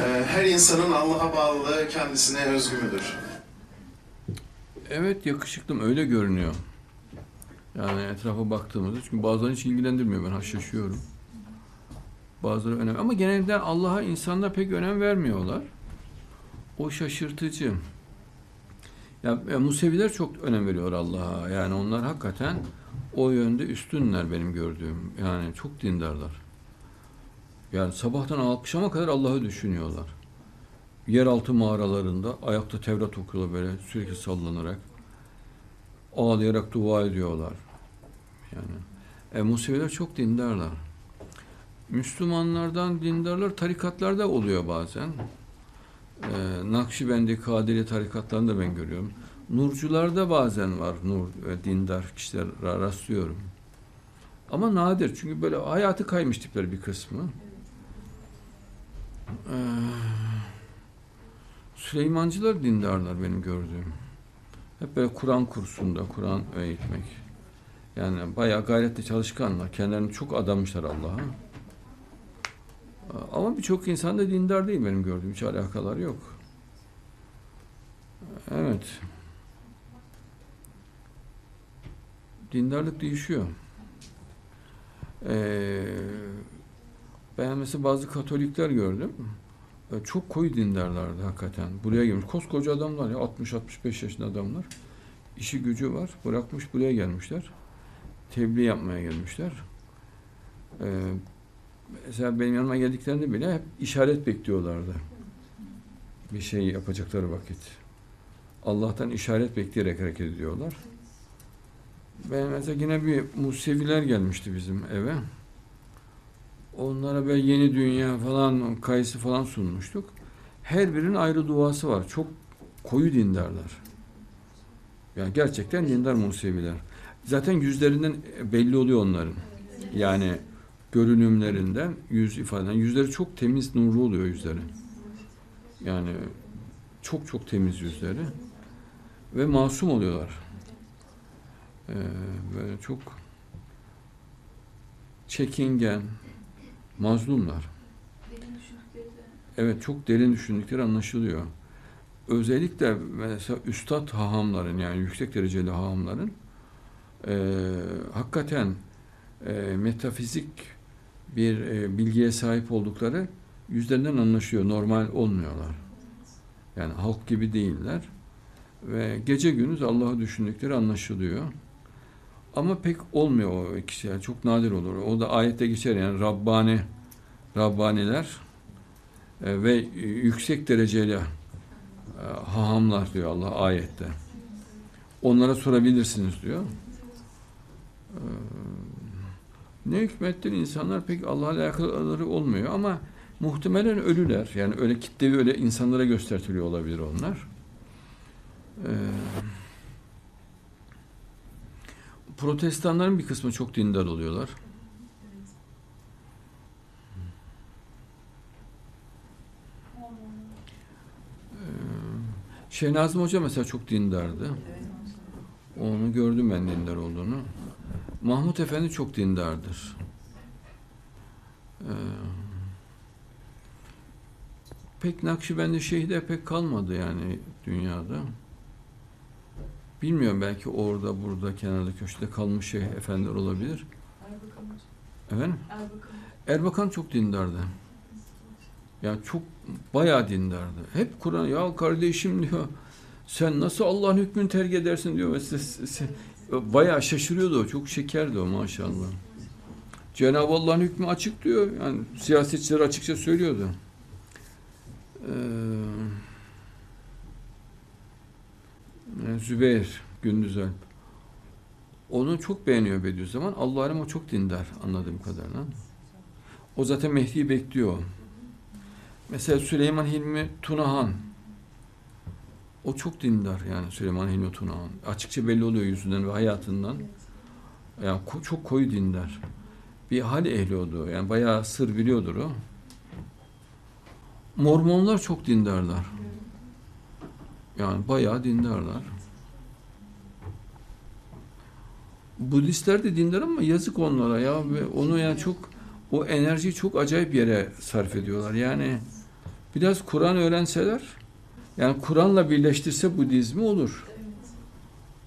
Ee, her insanın Allah'a bağlılığı kendisine özgü müdür? Evet yakışıklım öyle görünüyor. Yani etrafa baktığımızda çünkü bazıları hiç ilgilendirmiyor ben haşlaşıyorum. Bazıları önem ama genelde Allah'a insanlar pek önem vermiyorlar. O şaşırtıcı. Ya, ya Museviler çok önem veriyor Allah'a. Yani onlar hakikaten o yönde üstünler benim gördüğüm. Yani çok dindarlar. Yani sabahtan akşama kadar Allah'ı düşünüyorlar. Yeraltı mağaralarında ayakta Tevrat okuyorlar böyle sürekli sallanarak. Ağlayarak dua ediyorlar. Yani e, Museviler çok dindarlar. Müslümanlardan dindarlar tarikatlarda oluyor bazen. E, Nakşibendi, Kadiri tarikatlarında ben görüyorum. Nurcularda bazen var nur ve dindar kişiler rastlıyorum. Ama nadir çünkü böyle hayatı kaymış tipler bir kısmı. Ee, Süleymancılar dindarlar benim gördüğüm. Hep böyle Kur'an kursunda, Kur'an eğitmek. Yani bayağı gayretli çalışkanlar. Kendilerini çok adamışlar Allah'a. Ama birçok insan da dindar değil benim gördüğüm. Hiç alakaları yok. Evet. Dindarlık değişiyor. Ee, ben mesela bazı Katolikler gördüm. Ee, çok koyu dindarlardı hakikaten. Buraya gelmiş. Koskoca adamlar ya 60-65 yaşında adamlar. İşi gücü var. Bırakmış buraya gelmişler. Tebliğ yapmaya gelmişler. Ee, mesela benim yanıma geldiklerinde bile hep işaret bekliyorlardı. Bir şey yapacakları vakit. Allah'tan işaret bekleyerek hareket ediyorlar. Ben mesela yine bir Museviler gelmişti bizim eve. Onlara böyle yeni dünya falan kayısı falan sunmuştuk. Her birinin ayrı duası var. Çok koyu dindarlar. Yani gerçekten dindar Museviler. Zaten yüzlerinden belli oluyor onların. Yani görünümlerinden, yüz ifadeden. Yüzleri çok temiz, nurlu oluyor yüzleri. Yani çok çok temiz yüzleri. Ve masum oluyorlar. Ee, böyle çok çekingen, mazlumlar. Evet çok derin düşündükleri anlaşılıyor. Özellikle mesela üstad hahamların yani yüksek dereceli hahamların e, hakikaten e, metafizik bir e, bilgiye sahip oldukları yüzlerinden anlaşıyor. Normal olmuyorlar. Yani halk gibi değiller. Ve gece gündüz Allah'ı düşündükleri anlaşılıyor. Ama pek olmuyor o kişiler. Çok nadir olur. O da ayette geçer yani Rabbani Rabbaniler e, ve yüksek dereceli e, hahamlar diyor Allah ayette. Onlara sorabilirsiniz diyor. E, ne hükmettir insanlar pek Allah'la alakaları olmuyor ama muhtemelen ölüler. Yani öyle kitlevi öyle insanlara göstertiliyor olabilir onlar. Eee Protestanların bir kısmı çok dindar oluyorlar. Şey Nazım Hoca mesela çok dindardı. Onu gördüm ben dindar olduğunu. Mahmut Efendi çok dindardır. Ee, pek Nakşibendi Şeyh'de pek kalmadı yani dünyada. Bilmiyorum belki orada burada kenarda köşede kalmış şey efendiler olabilir. Erbakan Efendim? Erbakan. Erbakan çok dindardı. Yani çok bayağı dindardı. Hep Kur'an ya kardeşim diyor sen nasıl Allah'ın hükmünü terk edersin diyor. Mesela, bayağı şaşırıyordu o. Çok şekerdi o maşallah. Cenab-ı Allah'ın hükmü açık diyor. Yani siyasetçiler açıkça söylüyordu. Eee Zübeyir Gündüz Alp. Onu çok beğeniyor Bediüzzaman. Allah'ım o çok dindar anladığım kadarıyla. O zaten Mehdi'yi bekliyor. Mesela Süleyman Hilmi Tunahan. O çok dindar yani Süleyman Hilmi Tunahan. Açıkça belli oluyor yüzünden ve hayatından. Yani çok koyu dindar. Bir hal ehli oldu. Yani bayağı sır biliyordur o. Mormonlar çok dindarlar. Yani bayağı dindarlar. Budistler de dindar ama yazık onlara ya ve onu yani çok o enerjiyi çok acayip yere sarf ediyorlar. Yani Biraz Kur'an öğrenseler, yani Kur'an'la birleştirse Budizmi olur.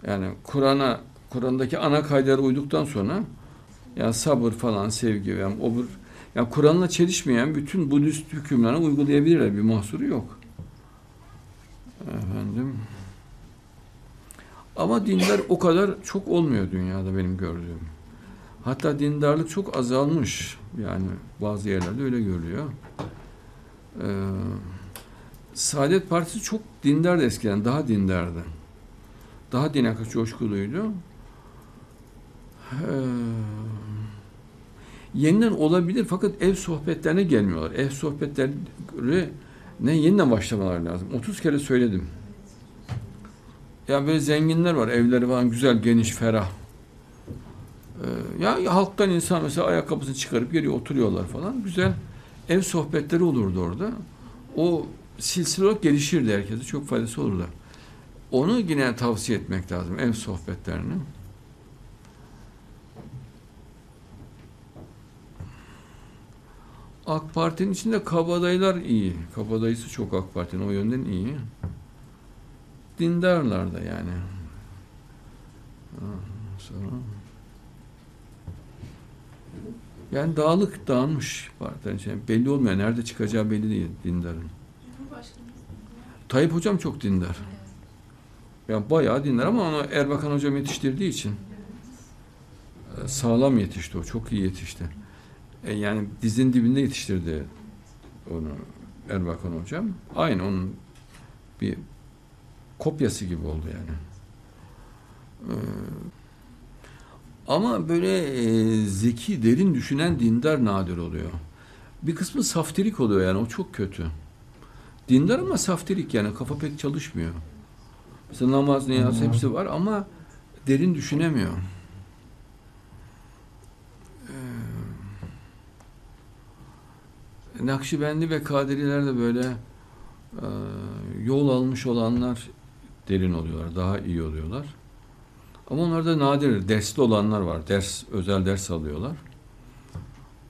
Yani Kur'an'a, Kur'an'daki ana kaydelara uyduktan sonra yani sabır falan, sevgi yani obur, yani Kur'an'la çelişmeyen bütün Budist hükümlerini uygulayabilirler. Bir mahsuru yok. Efendim. Ama dindar o kadar çok olmuyor dünyada benim gördüğüm. Hatta dindarlık çok azalmış. Yani bazı yerlerde öyle görülüyor. Ee, Saadet Partisi çok dindardı eskiden. Daha dindardı. Daha din akış coşkuluydu. Ee, yeniden olabilir fakat ev sohbetlerine gelmiyorlar. Ev sohbetleri ne yeniden başlamaları lazım. 30 kere söyledim. Ya böyle zenginler var. Evleri falan güzel, geniş, ferah. Ee, ya halktan insan mesela ayakkabısını çıkarıp geliyor oturuyorlar falan. Güzel ev sohbetleri olurdu orada. O silsile olarak gelişirdi herkese. Çok faydası olurdu. Onu yine tavsiye etmek lazım. Ev sohbetlerini. AK Parti'nin içinde kabadayılar iyi. Kabadayısı çok AK Parti'nin o yönden iyi. Dindarlar da yani. Sonra yani dağlık dağılmış partilerin içinde. Belli olmuyor. Nerede çıkacağı belli değil dindarın. Tayyip Hocam çok dindar. Yani bayağı dindar ama onu Erbakan Hocam yetiştirdiği için sağlam yetişti o. Çok iyi yetişti. E yani dizin dibinde yetiştirdi onu Erbakan Hocam. Aynı onun bir kopyası gibi oldu yani. Ee, ama böyle e, zeki, derin düşünen dindar nadir oluyor. Bir kısmı saftirik oluyor yani o çok kötü. Dindar ama saftirik yani kafa pek çalışmıyor. Mesela namaz, niyaz hepsi var ama derin düşünemiyor. Nakşibendi ve Kadiriler de böyle e, yol almış olanlar derin oluyorlar, daha iyi oluyorlar. Ama onlarda nadir, dersli olanlar var. Ders, özel ders alıyorlar.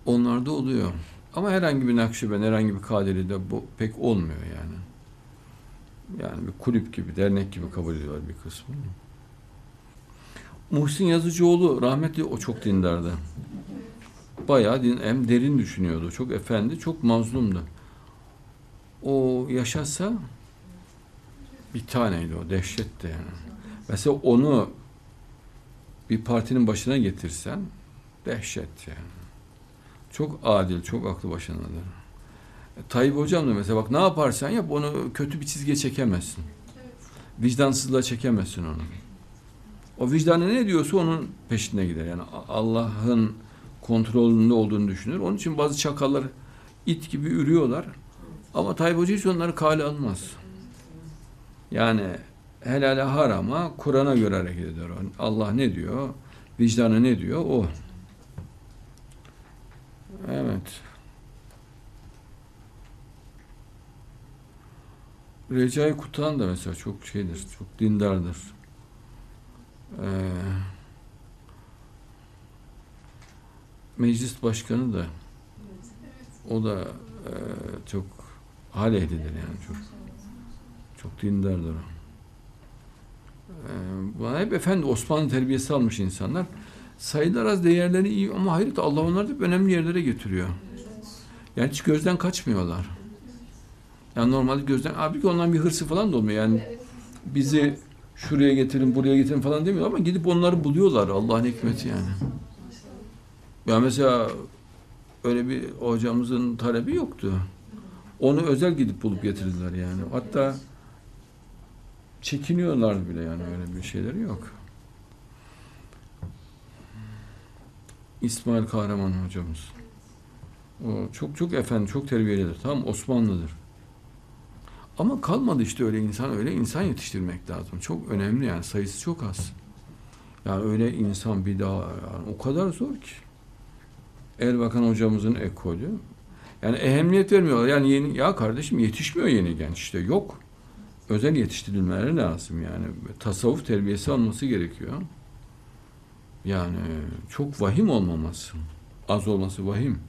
Onlarda oluyor. Ama herhangi bir Nakşibend, herhangi bir Kadiri'de bu pek olmuyor yani. Yani bir kulüp gibi, dernek gibi kabul ediyorlar bir kısmı. Muhsin Yazıcıoğlu rahmetli o çok dindardı. Bayağı din, hem derin düşünüyordu. Çok efendi, çok mazlumdu. O yaşasa bir taneydi o, dehşetti yani. Mesela onu bir partinin başına getirsen dehşet yani. Çok adil, çok aklı başındadır. E, Tayyip Hocam da mesela bak ne yaparsan yap onu kötü bir çizgiye çekemezsin. Vicdansızlığa çekemezsin onu. O vicdanı ne diyorsa onun peşine gider. Yani Allah'ın kontrolünde olduğunu düşünür. Onun için bazı çakallar it gibi ürüyorlar. Ama Tayyip Hoca hiç onları kale almaz. Yani helale harama Kur'an'a göre hareket eder. Allah ne diyor? Vicdanı ne diyor? O. Evet. Recai Kutan da mesela çok şeydir, çok dindardır. Ee, meclis başkanı da o da e, çok hal ehlidir yani çok çok dindardır o. Ee, bana hep efendi Osmanlı terbiyesi almış insanlar. Sayılar az değerleri iyi ama hayret Allah onları da önemli yerlere getiriyor. Yani hiç gözden kaçmıyorlar. Yani normalde gözden abi ki ondan bir hırsı falan da olmuyor. Yani bizi şuraya getirin, buraya getirin falan demiyor ama gidip onları buluyorlar. Allah'ın hikmeti yani. Ya mesela öyle bir hocamızın talebi yoktu. Onu özel gidip bulup getirdiler yani. Hatta çekiniyorlar bile yani öyle bir şeyleri yok. İsmail Kahraman hocamız. O çok çok efendi, çok terbiyelidir. Tam Osmanlıdır. Ama kalmadı işte öyle insan, öyle insan yetiştirmek lazım. Çok önemli yani sayısı çok az. Yani öyle insan bir daha yani o kadar zor ki. Erbakan hocamızın ekolü. Yani ehemmiyet vermiyorlar. Yani yeni ya kardeşim yetişmiyor yeni genç işte yok. Özel yetiştirilmeleri lazım yani. Tasavvuf terbiyesi alması gerekiyor. Yani çok vahim olmaması. Az olması vahim.